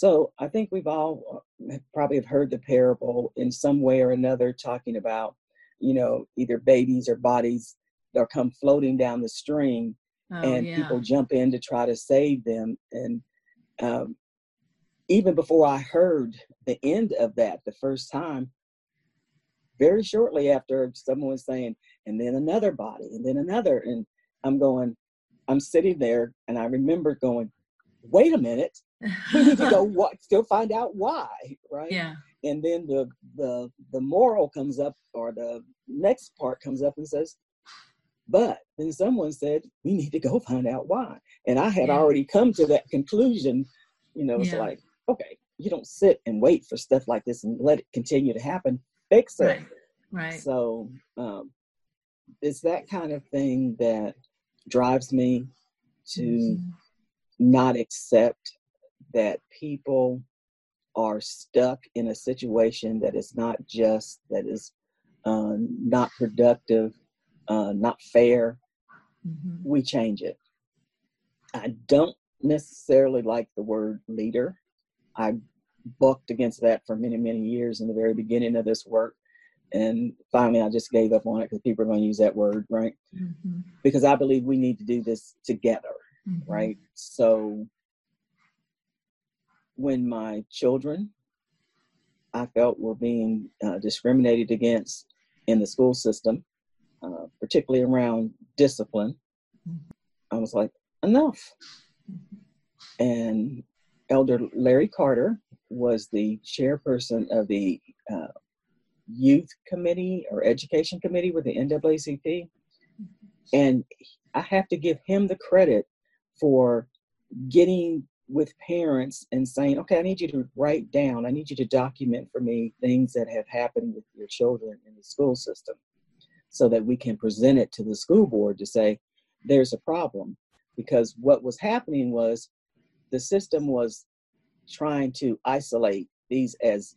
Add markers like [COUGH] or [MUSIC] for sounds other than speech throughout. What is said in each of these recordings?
So I think we've all uh, probably have heard the parable in some way or another talking about, you know, either babies or bodies that come floating down the stream oh, and yeah. people jump in to try to save them. And um, even before I heard the end of that the first time, very shortly after someone was saying, and then another body, and then another. And I'm going, I'm sitting there and I remember going, wait a minute, we [LAUGHS] need [LAUGHS] to go what still find out why, right? Yeah. And then the the the moral comes up or the next part comes up and says, but then someone said, we need to go find out why. And I had yeah. already come to that conclusion, you know, it's yeah. like, okay, you don't sit and wait for stuff like this and let it continue to happen. Fix it. Right. right. So um, it's that kind of thing that drives me to mm-hmm. not accept that people are stuck in a situation that is not just, that is uh, not productive, uh, not fair. Mm-hmm. We change it. I don't necessarily like the word leader. I bucked against that for many, many years in the very beginning of this work. And finally, I just gave up on it because people are going to use that word, right? Mm-hmm. Because I believe we need to do this together, mm-hmm. right? So when my children, I felt were being uh, discriminated against in the school system, uh, particularly around discipline, I was like, enough. And Elder Larry Carter was the chairperson of the uh, youth committee or education committee with the NAACP. And I have to give him the credit for getting with parents and saying, okay, I need you to write down, I need you to document for me things that have happened with your children in the school system so that we can present it to the school board to say, there's a problem. Because what was happening was the system was trying to isolate these as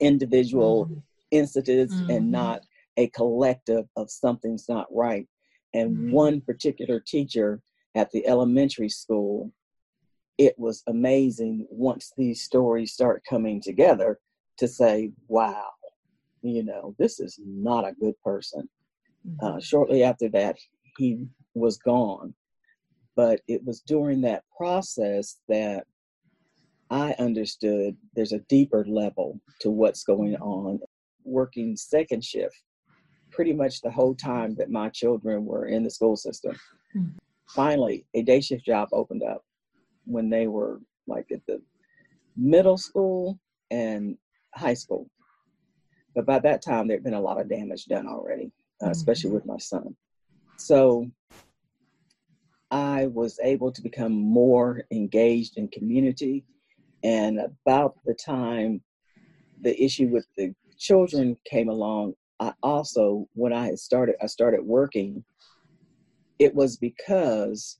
individual mm-hmm incidents mm-hmm. and not a collective of something's not right. And mm-hmm. one particular teacher at the elementary school, it was amazing once these stories start coming together to say, wow, you know, this is not a good person. Uh, mm-hmm. Uh, shortly after that, he was gone. But it was during that process that I understood there's a deeper level to what's going mm-hmm. on working second shift pretty much the whole time that my children were in the school system. Mm-hmm. Finally, a day shift job opened up when they were like at the middle school and high school. But by that time, there had been a lot of damage done already, uh, mm-hmm. especially with my son. So I was able to become more engaged in community. And about the time the issue with the children came along, I also, when I had started, I started working, it was because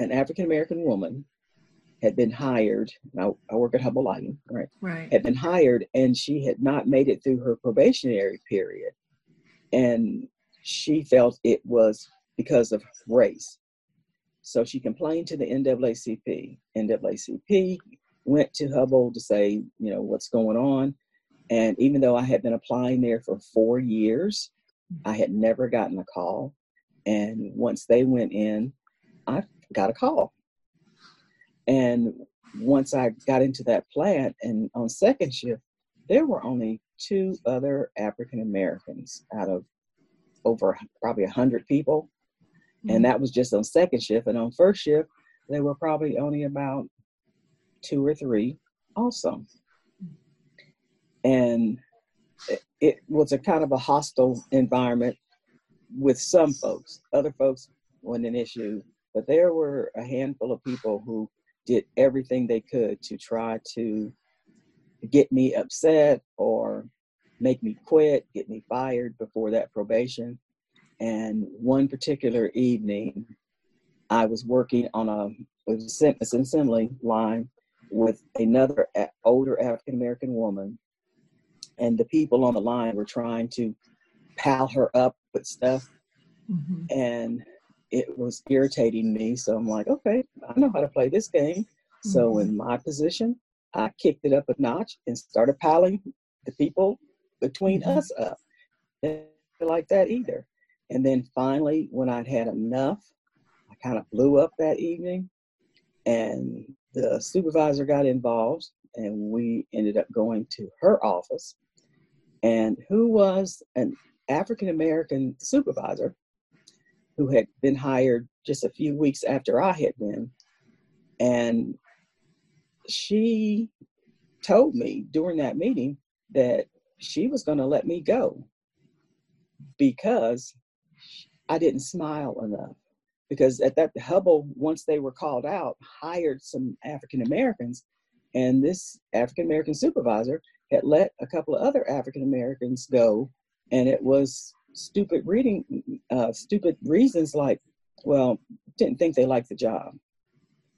an African American woman had been hired. Now I work at Hubbell Lighting, right? Right. Had been hired, and she had not made it through her probationary period, and she felt it was because of race. So she complained to the NAACP. NAACP went to Hubbell to say, you know, what's going on. And even though I had been applying there for four years, I had never gotten a call. And once they went in, I got a call. And once I got into that plant and on second shift, there were only two other African Americans out of over probably 100 people. Mm-hmm. And that was just on second shift. And on first shift, there were probably only about two or three also and it was a kind of a hostile environment with some folks. Other folks wasn't an issue, but there were a handful of people who did everything they could to try to get me upset or make me quit, get me fired before that probation. And one particular evening, I was working on a, an assembly line with another older African American woman and the people on the line were trying to pal her up with stuff mm-hmm. and it was irritating me so i'm like okay i know how to play this game So in my position, I kicked it up a notch and started piling the people between Mhm. us up. Like that either. And then finally, when I'd had enough, I kind of blew up that evening, and the supervisor got involved, and we ended up going to her office, and who was an African American supervisor who had been hired just a few weeks after I had been. And she told me during that meeting that she was going to let me go because I didn't smile enough. Because at that Hubbell, once they were called out, hired some African Americans, and this African American supervisor had let a couple of other African Americans go, and it was stupid reading, uh, stupid reasons like, well, didn't think they liked the job.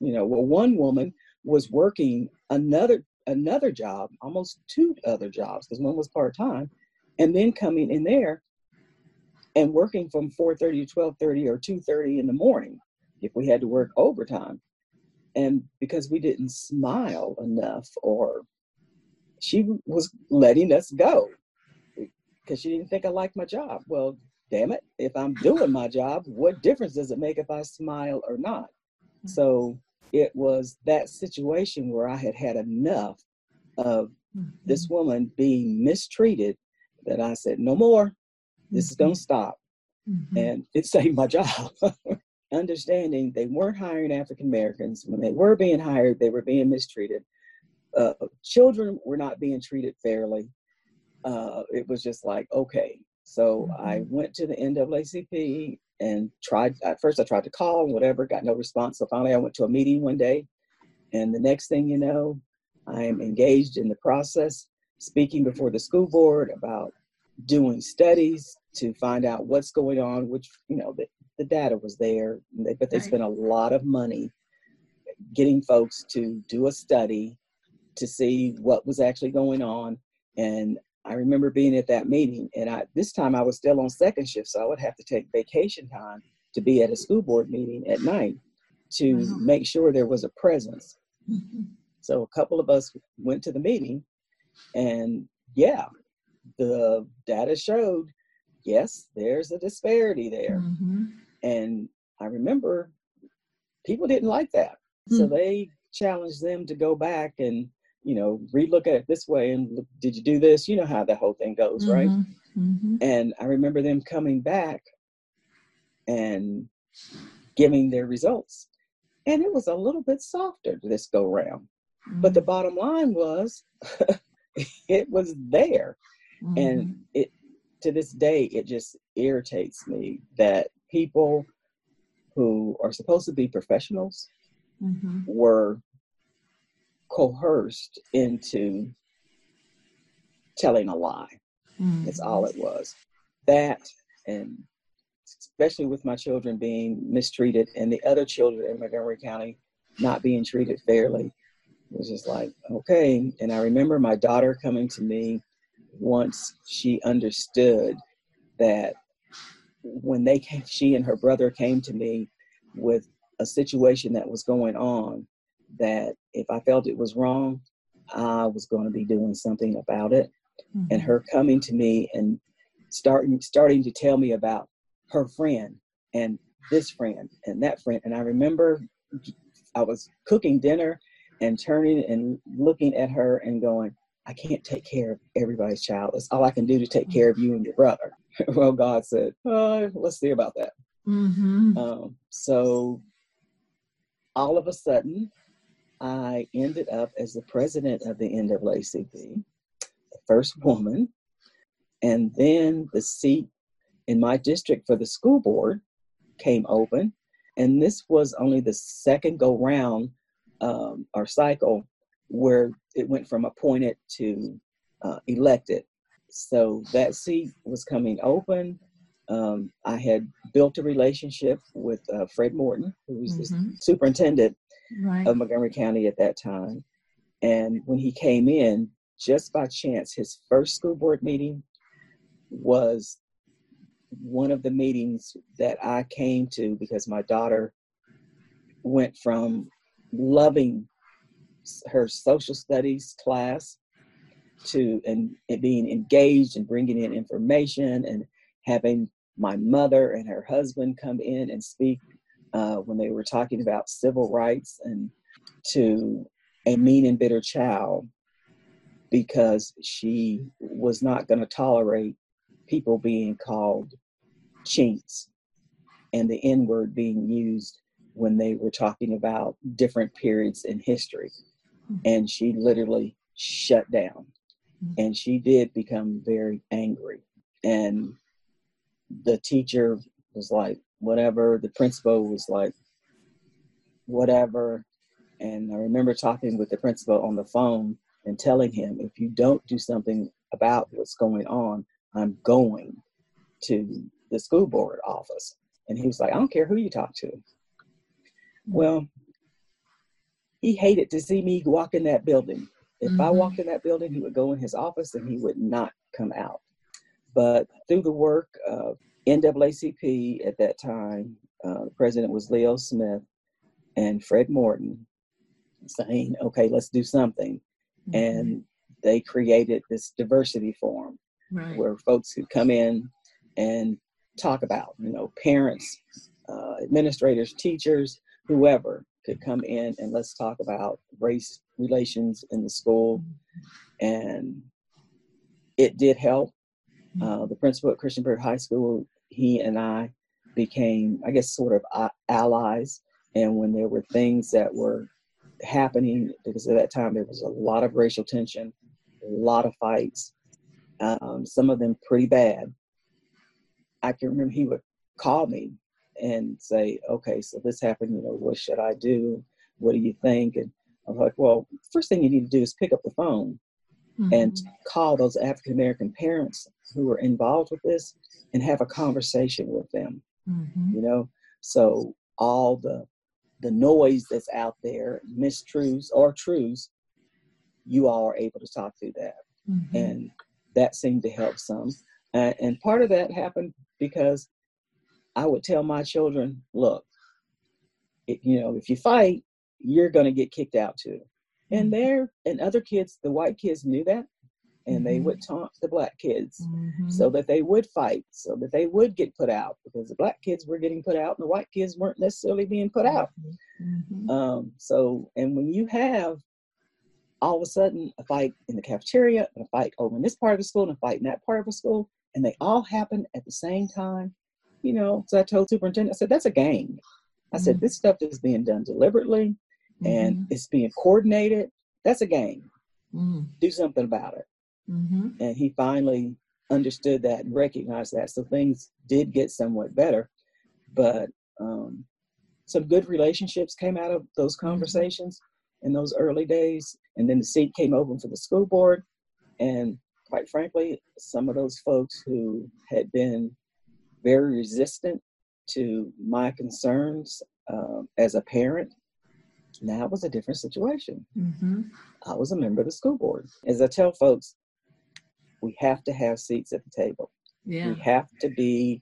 You know, well, one woman was working another another job, almost two other jobs, because one was part time, and then coming in there and working from 4:30 to 12:30 or 2:30 in the morning if we had to work overtime. And because we didn't smile enough, or she was letting us go because she didn't think I liked my job. Well, damn it, if I'm doing my job, what difference does it make if I smile or not? So it was that situation where I had had enough of this woman being mistreated that I said, no more. This is going to stop. Mhm. And it [LAUGHS] saved my job. Understanding they weren't hiring African Americans. When they were being hired, they were being mistreated. Uh, children were not being treated fairly. Uh, it was just like, okay. So I went to the NAACP and tried, at first I tried to call, and whatever, got no response. So finally I went to a meeting one day. And the next thing you know, I am engaged in the process, speaking before the school board about doing studies to find out what's going on, which, you know, the, the data was there, but they spent a lot of money getting folks to do a study to see what was actually going on. And I remember being at that meeting, and I this time I was still on second shift, so I would have to take vacation time to be at a school board meeting at night to Wow. make sure there was a presence. Mhm. So a couple of us went to the meeting, and yeah, the data showed yes, there's a disparity there. Mhm. And I remember people didn't like that. So Hmm. they challenged them to go back and, you know, relook at it this way and look, did you do this? You know how the whole thing goes, right? Mhm. Mhm. And I remember them coming back and giving their results. And it was a little bit softer this go round. But the bottom line was [LAUGHS] it was there. And it to this day it just irritates me that people who are supposed to be professionals Mhm. were coerced into telling a lie. Mm-hmm. That's all it was. That and especially with my children being mistreated and the other children in Montgomery County not being treated fairly it was just like okay and i remember my daughter coming to me once she understood that when they came she and her brother came to me with a situation that was going on that if i felt it was wrong i was going to be doing something about it. And Mhm. her coming to me and starting starting to tell me about her friend and this friend and that friend. And i remember i was cooking dinner and turning and looking at her and going i can't take care of everybody's child. That's all i can do to take care of you and your brother. [LAUGHS] Well god said uh, let's see about that. Mhm. um, so all of a sudden i ended up as the president of the naacp the first woman. And then the seat in my district for the school board came open. And this was only the second go round um, or cycle where it went from appointed to uh, elected. So that seat was coming open. Um, i had built a relationship with uh, fred morton who was the Mhm. superintendent Right. of Montgomery County at that time. And when he came in, just by chance, his first school board meeting was one of the meetings that I came to because my daughter went from loving her social studies class to and, and being engaged and bringing in information and having my mother and her husband come in and speak uh, when they were talking about civil rights and to a mean and bitter child because she was not going to tolerate people being called chinks and the N word being used when they were talking about different periods in history. Mm-hmm. And she literally shut down. Mm-hmm. And she did become very angry. And the teacher was like, whatever. The principal was like, whatever. And I remember talking with the principal on the phone and telling him, if you don't do something about what's going on, I'm going to the school board office. And he was like, I don't care who you talk to. Well, he hated to see me walk in that building. If mm-hmm. I walked in that building, he would go in his office and he would not come out. But through the work of NAACP at that time, uh, the president was Leo Smith and Fred Morton saying, okay, let's do something. Mm-hmm. And they created this diversity forum right. where folks could come in and talk about, you know, parents, uh, administrators, teachers, whoever could come in and let's talk about race relations in the school. Mm-hmm. And it did help. Mm-hmm. Uh, the principal at Christiansburg High School, he and I became, I guess, sort of allies. And when there were things that were happening, because at that time there was a lot of racial tension, a lot of fights, um, some of them pretty bad. I can remember he would call me and say, okay, so this happened, you know, what should I do? What do you think? And I'm like, well, first thing you need to do is pick up the phone mm-hmm. and call those African American parents who are involved with this and have a conversation with them. Mm-hmm. You know, so all the the noise that's out there, mistruths or truths, you all are able to talk through that, mm-hmm. and that seemed to help some. Uh, and part of that happened because I would tell my children, look, it, you know, if you fight, you're going to get kicked out too. And mm-hmm. there, and other kids, the white kids knew that, and mm-hmm. they would taunt the black kids mm-hmm. so that they would fight, so that they would get put out because the black kids were getting put out and the white kids weren't necessarily being put out. Mm-hmm. Um, so, and when you have all of a sudden a fight in the cafeteria, a fight over in this part of the school, and a fight in that part of the school, and they all happen at the same time, you know, so I told superintendent, I said, that's a game. I mm-hmm. said, this stuff is being done deliberately and mm-hmm. it's being coordinated. That's a game. Mm-hmm. Do something about it. Mm-hmm. And he finally understood that and recognized that. So things did get somewhat better. But um, some good relationships came out of those mm-hmm. conversations in those early days. And then the seat came open for the school board. And quite frankly, some of those folks who had been very resistant to my concerns um, as a parent. Now it was a different situation. Mm-hmm. I was a member of the school board. As I tell folks, we have to have seats at the table. Yeah. We have to be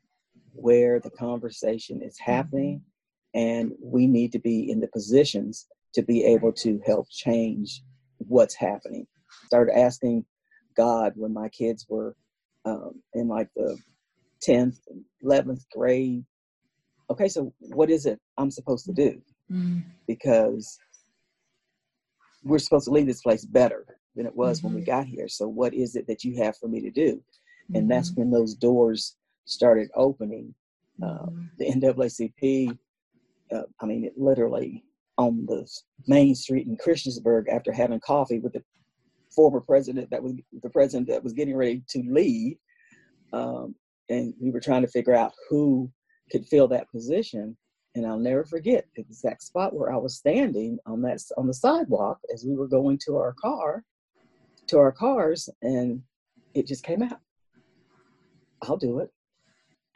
where the conversation is mm-hmm. happening, mm-hmm. and we need to be in the positions to be able to help change what's happening. Started asking God when my kids were um, in like the 10th, 11th grade. Okay, so what is it I'm supposed to do? Mm. Because we're supposed to leave this place better than it was mm-hmm. when we mm-hmm. got here. So, what is it that you have for me to do? Mm-hmm. And that's mm-hmm. when those doors started opening. Uh, the NAACP, uh, I mean, it literally on the main street in Christiansburg after having coffee with the former president that was the president that was getting ready to leave. Um, and we were trying to figure out who could fill that position. And I'll never forget the exact spot where I was standing on that on the sidewalk as we were going to our car, to our cars, and it just came out. I'll do it. [LAUGHS]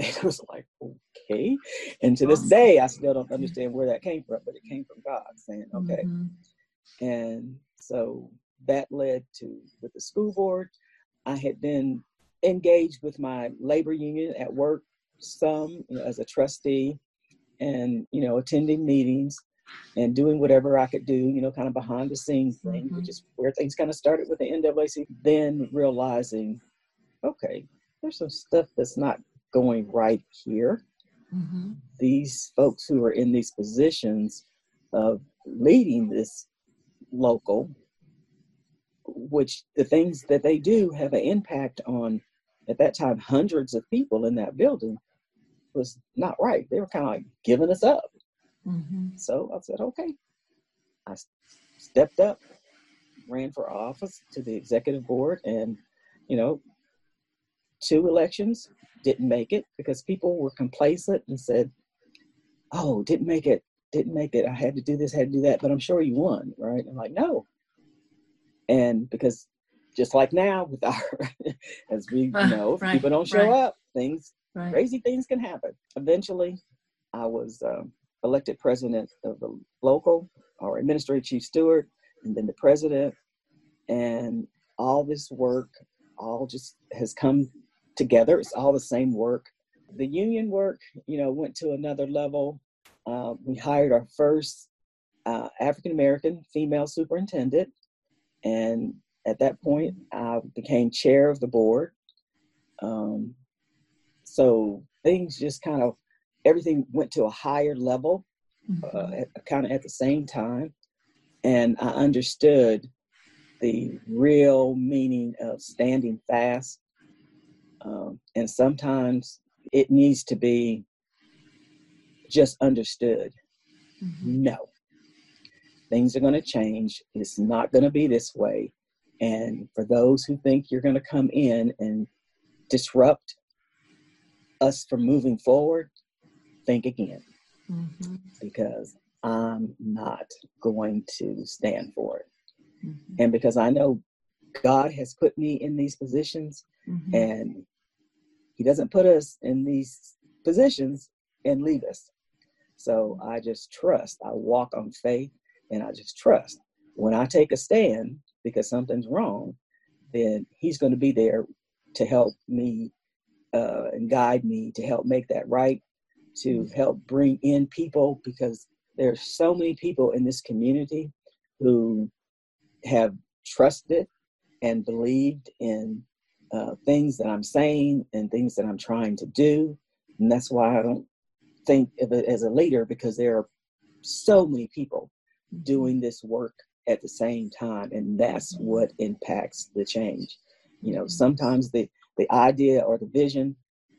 And it was like, okay. And to this day, I still don't understand where that came from, but it came from God saying, okay. Mm-hmm. And so that led to with the school board. I had been engaged with my labor union at work some you know, as a trustee and you know attending meetings and doing whatever I could do, you know, kind of behind the scenes thing, Mhm. which is where things kind of started with the NAAC. Then realizing, okay, there's some stuff that's not going right here. Mm-hmm. These folks who are in these positions of leading this local, which the things that they do have an impact on, at that time, hundreds of people in that building, was not right. They were kind of like giving us up. Mm-hmm. So I said, okay. I stepped up, ran for office to the executive board, and, you know, two elections, didn't make it because people were complacent and said, oh, didn't make it, didn't make it. I had to do this, had to do that, but I'm sure you won, right? I'm like, no. And because just like now with our, [LAUGHS] as we Uh, know, right, people don't show right. up, things Right. crazy things can happen. Eventually, I was um, elected president of the local or administrative chief steward, and then the president. And all this work, all just has come together. It's all the same work. The union work, you know, went to another level. Uh, we hired our first uh, African American female superintendent, and at that point, I became chair of the board. Um, so things just kind of everything went to a higher level uh, Mhm. at, kind of at the same time. And i understood the real meaning of standing fast um, and sometimes it needs to be just understood. Mhm. no. Things are going to change. It's not going to be this way. And for those who think you're going to come in and disrupt us from moving forward think again Mhm. because i'm not going to stand for it Mhm. and because i know god has put me in these positions Mhm. and he doesn't put us in these positions and leave us so i just trust i walk on faith and i just trust when i take a stand because something's wrong then he's going to be there to help me uh, and guide me to help make that right to help bring in people because there's so many people in this community who have trusted and believed in uh, things that I'm saying and things that I'm trying to do. And that's why I don't think of it as a leader because there are so many people doing this work at the same time. And that's what impacts the change. You know, sometimes the, the idea or the vision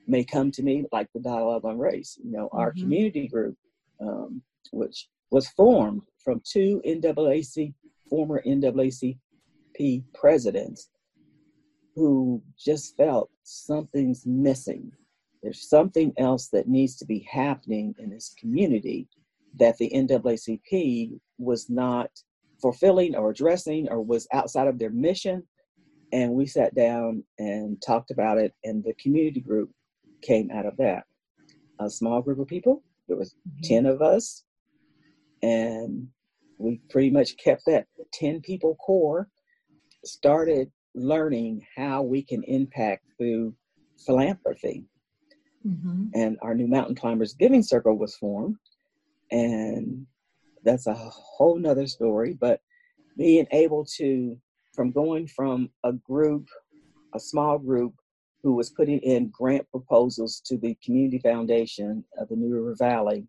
may come to me like the dialogue on race. You know, our Mhm. community group, um, which was formed from two NAACP former NAACP presidents who just felt something's missing. There's something else that needs to be happening in this community that the NAACP was not fulfilling or addressing or was outside of their mission. And we sat down and talked about it, and the community group came out of that. A small group of people, there was Mhm. 10 of us, and we pretty much kept that 10 people core, started learning how we can impact through philanthropy Mhm. and our new mountain climbers giving circle was formed and that's a whole nother story but being able to from going from a group a small group who was putting in grant proposals to the community foundation of the new river valley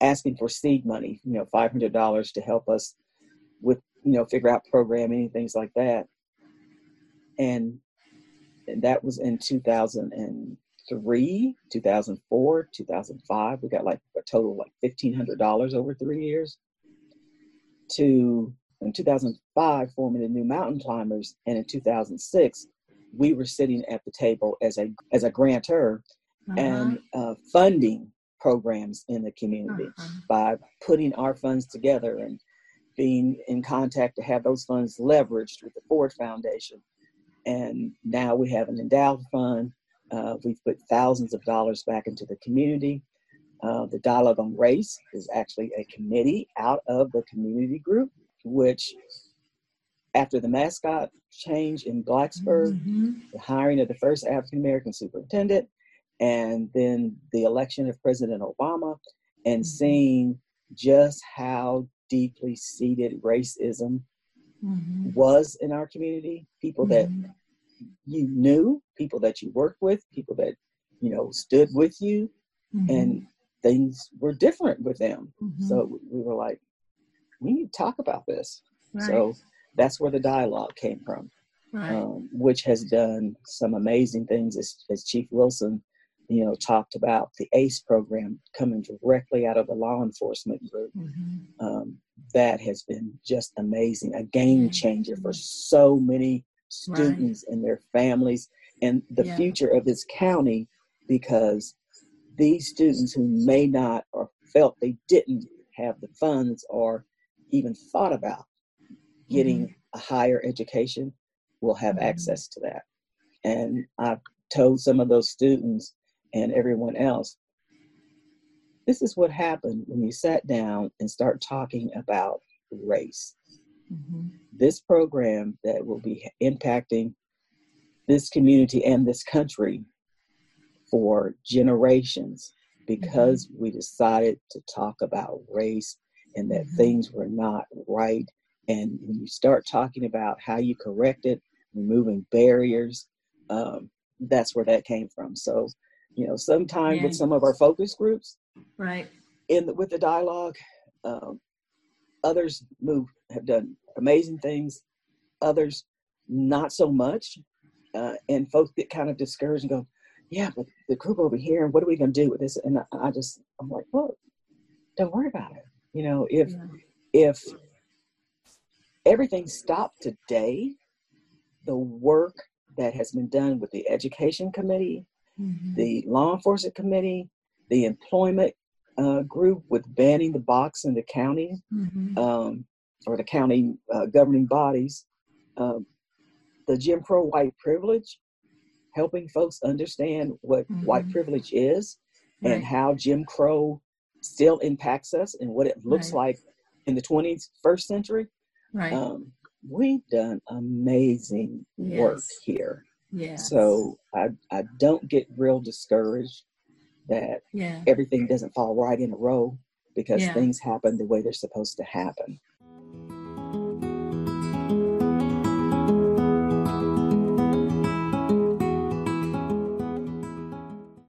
asking for seed money you know $500 to help us with you know figure out programming and things like that. And, and that was in 2003 2004 2005 we got like a total like $1500 over three years to in 2005 forming the new mountain climbers. And in 2006 we were sitting at the table as a as a grantor and uh, funding programs in the community Uh-huh. by putting our funds together and being in contact to have those funds leveraged with the Ford Foundation. And now we have an endowed fund. Uh, we've put thousands of dollars back into the community. Uh, the Dialogue on Race is actually a committee out of the community group, which after the mascot change in Blacksburg, Mhm. the hiring of the first African American superintendent, and then the election of President Obama, and Mhm. seeing just how deeply seated racism Mhm. was in our community. People that Mhm. you knew, people that you worked with, people that you know stood with you, Mhm. and things were different with them. Mhm. So we were like, we need to talk about this. right. So that's where the dialogue came from, right. um, which has done some amazing things, as, as Chief Wilson, you know, talked about the ACE program coming directly out of the law enforcement group. Mhm. Um, that has been just amazing, a game changer for so many students and their families and the Yeah. future of this county because these students who may not or felt they didn't have the funds or even thought about getting a higher education will have Mhm. access to that. And I've told some of those students and everyone else this is what happened when you sat down and start talking about race. Mhm. This program that will be impacting this community and this country for generations because we decided to talk about race and that Mhm. things were not right. And when you start talking about how you correct it, removing barriers, um, that's where that came from. So, you know, sometime Yeah. with some of our focus groups, Right. in the, with the dialogue. Um, others move have done amazing things. Others not so much, uh, and folks get kind of discouraged and go, "Yeah, but the group over here, what are we going to do with this?" And I, I just I'm like, "Well, don't worry about it. You know, if Yeah. if everything stopped today, the work that has been done with the education committee, Mhm. the law enforcement committee, the employment uh, group with banning the box in the county Mhm. um, or the county uh, governing bodies, um, the Jim Crow white privilege, helping folks understand what white Mhm. privilege is and how Jim Crow still impacts us and what it looks Right. like in the 21st century. Right. Um, we've done amazing work here. yeah. So I, I don't get real discouraged that yeah. everything doesn't fall right in a row because Yeah. things happen the way they're supposed to happen.